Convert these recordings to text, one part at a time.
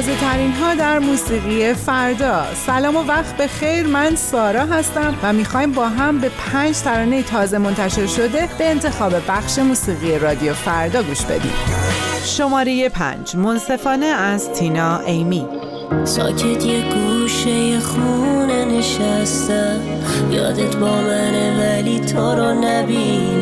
تازه ترین ها در موسیقی فردا. سلام و وقت به خیر. من سارا هستم و می‌خوایم با هم به پنج ترانه تازه منتشر شده به انتخاب بخش موسیقی رادیو فردا گوش بدیم. شماره پنج. منصفانه از تینا ایمی. ساکت یه گوشه خونه نشستم. یادت با منه ولی تو رو نبینم.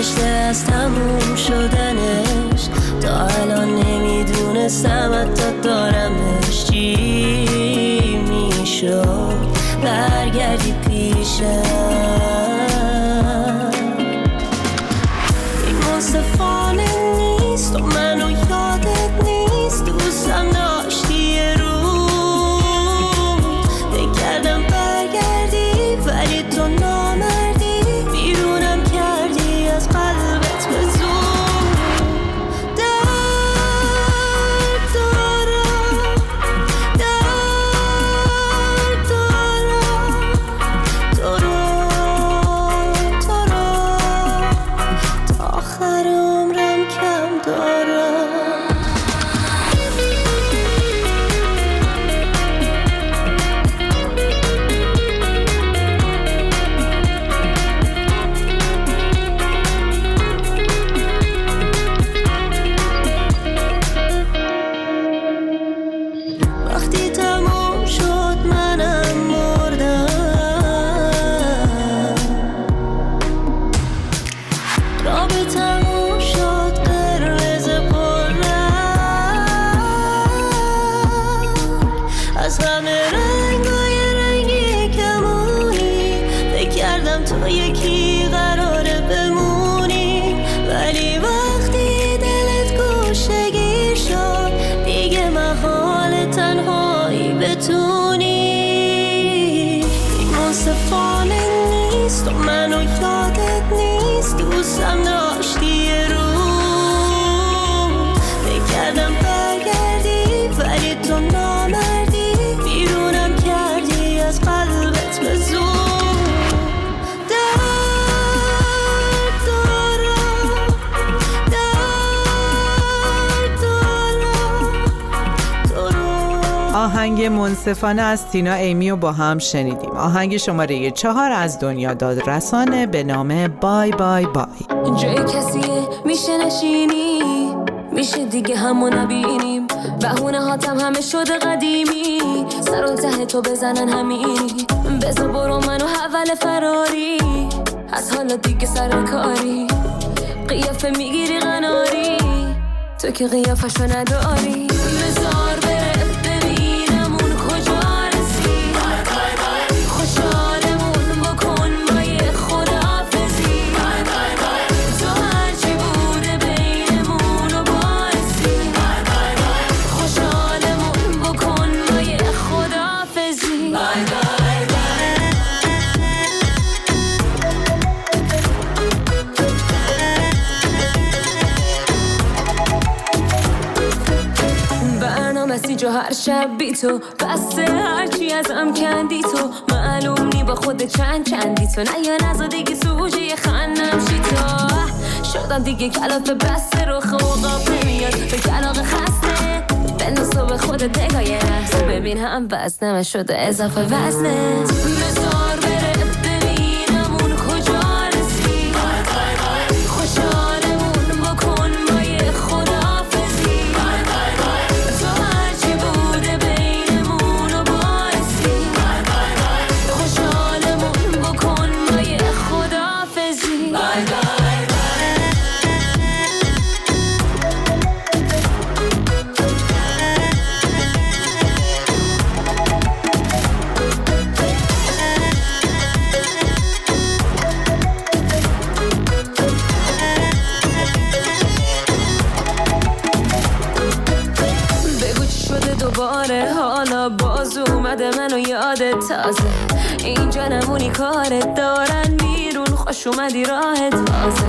گذشته از تموم شدنش. تا الان نمی‌دونستم حتی دارمش چی می‌شد. برگردی پیشم. مثل نیست و منو یادت نیست. دوستم داشتی یه روز آهنگ منصفانه از تینا ایمی رو با هم شنیدیم. آهنگ شماره چهار از دنیا داد رسانه به نام بای بای بای. جای کسیه میشه نشینی؟ میشه دیگه همو نبینیم؟ بهونه هاتم همه شده قدیمی. سر و ته تو بزنن همینی. بزا برو منو حول فراری. از حالا دیگه سر کاری. قیافه می‌گیری غناری تو که قیافشو نداری. جو هر شب بی تو. بسته هرچی ازم کندی تو. معلوم نی با خود چند چندی تو. نه یا نزا دیگه سوژه خندم شی تو. شدم دیگه کلاف بسته رو خوقا نمیاد. به کلاق خسته بنداز تو به خود دگاه ببین هم وزنم شده اضافه وزنه. تازه. اینجا نمونی کارت دارن بیرون. خوش اومدی راهت بازه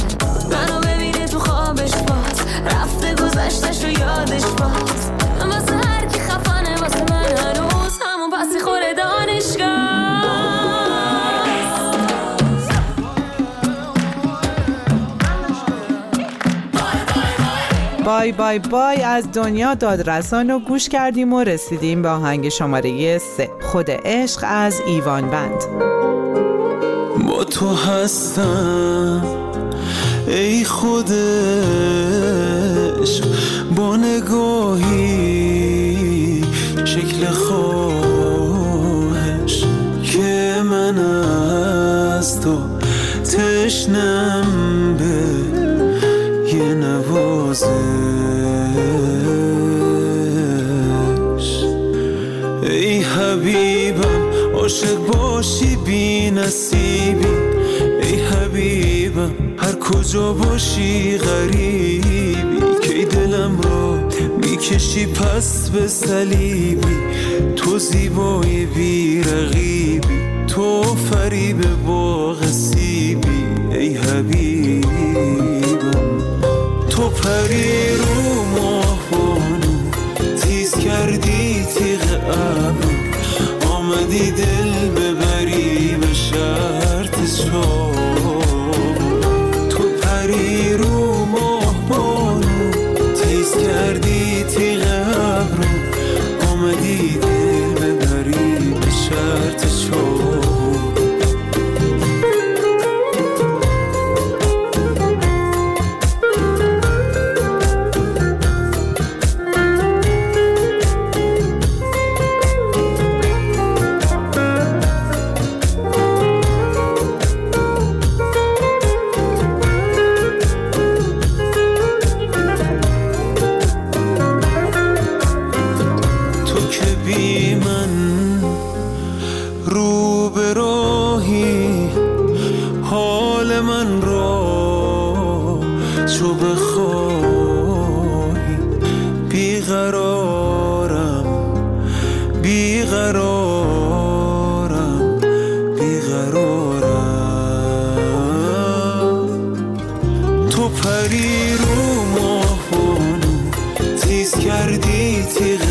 منو ببینه تو خوابش باز. رفته گذشتش و یادش باز. واسه هر خفانه واسه من هنوز. همون پسی خوره دانشگاه. بای بای بای از دنیا دادرسان و گوش کردیم و رسیدیم به آهنگ شماره سه. خود عشق از ایوان بند. با تو هستم ای خود عشق با نگاهی شکل خواهش که من از تو تشنم به نوازش ای حبیبم عاشق باشی بی نصیبی. ای حبیبم هر کجا باشی غریبی. کی دلم را می‌کشی پس به صلیبی. تو زیبای بی رقیبی. تو فریب باغ سیبی. ای حبیبم تو پری رو ماه تیز کردی تیغ ابرو آمدی دل ببری بی من رو به راهی حال من را غرورم بخواهی. بیقرارم بی قرارم تو پری رو ماهون تیز کردی تیغ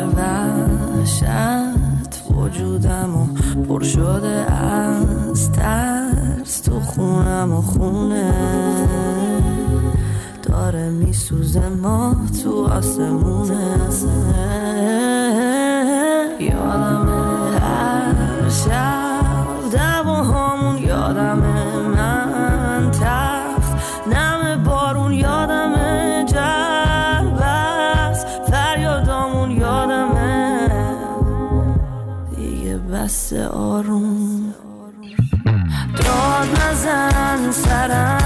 وحشت وجودم و پر شده از ترس. تو خونم و خونه داره میسوزه ما تو آسمونه. یادم هر شب آروم. داد نزن سرم.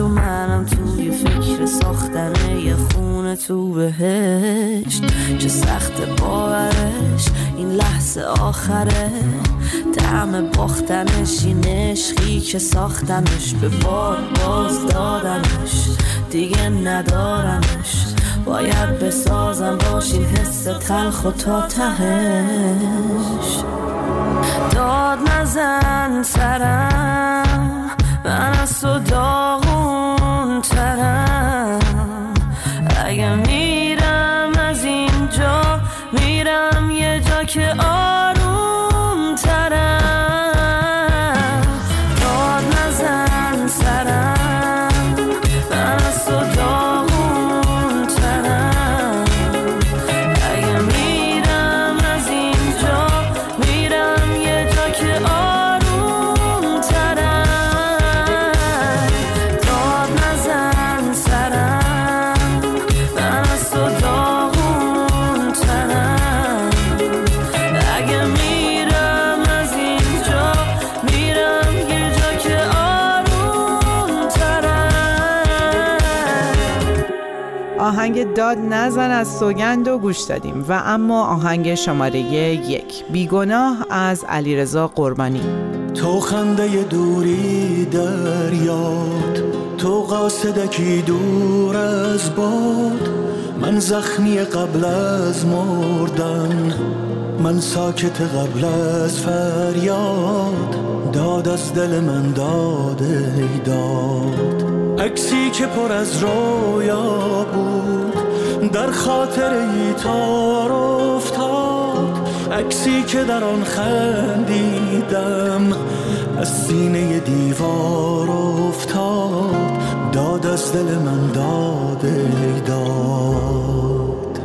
و منم توی فکر ساختن یه خونه تو بهشت. چه سخت باورش این لحظه آخره. دم باختنش این عشقی که ساختمش به بار باز دادمش دیگه ندارمش باید بسازم باشین حس تلخ و تا تهش. داد نزن سرم من از تو داغون اگه میرم از اینجا میرم یه جا که آروم آهنگ داد نزن از سوگند و گوش دادیم. و اما آهنگ شماره یک. بیگناه از علیرضا قربانی. تو خنده دوری در یاد تو قاصدکی دور از باد. من زخمی قبل از مردن من ساکت قبل از فریاد. داد از دل من داده داد. عکسی که پر از رویا بود در خاطر ای تار افتاد. عکسی که در آن خندیدم از سینه دیوار افتاد. داد از دل من داده داد.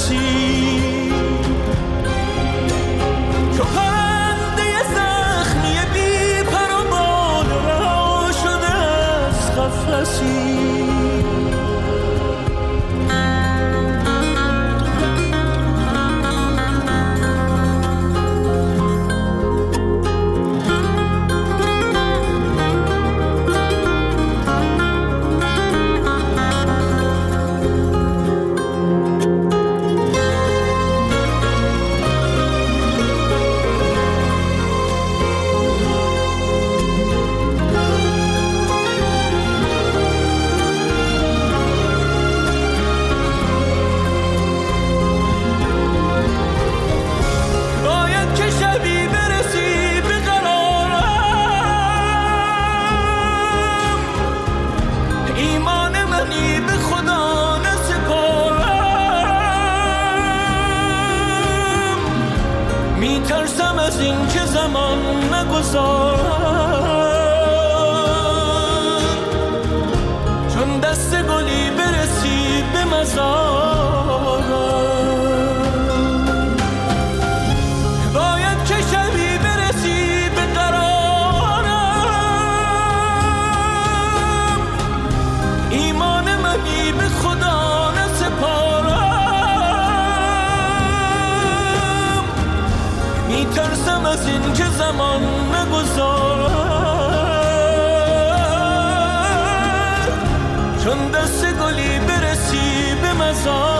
برسی چو پرنده زخمی بی پر و شده از قفسی. ایمان منی به خدا نسپارم. میترسم از این که زمان نگذارم از این که زمان نگذارم چون دست گلی برسی به مزارم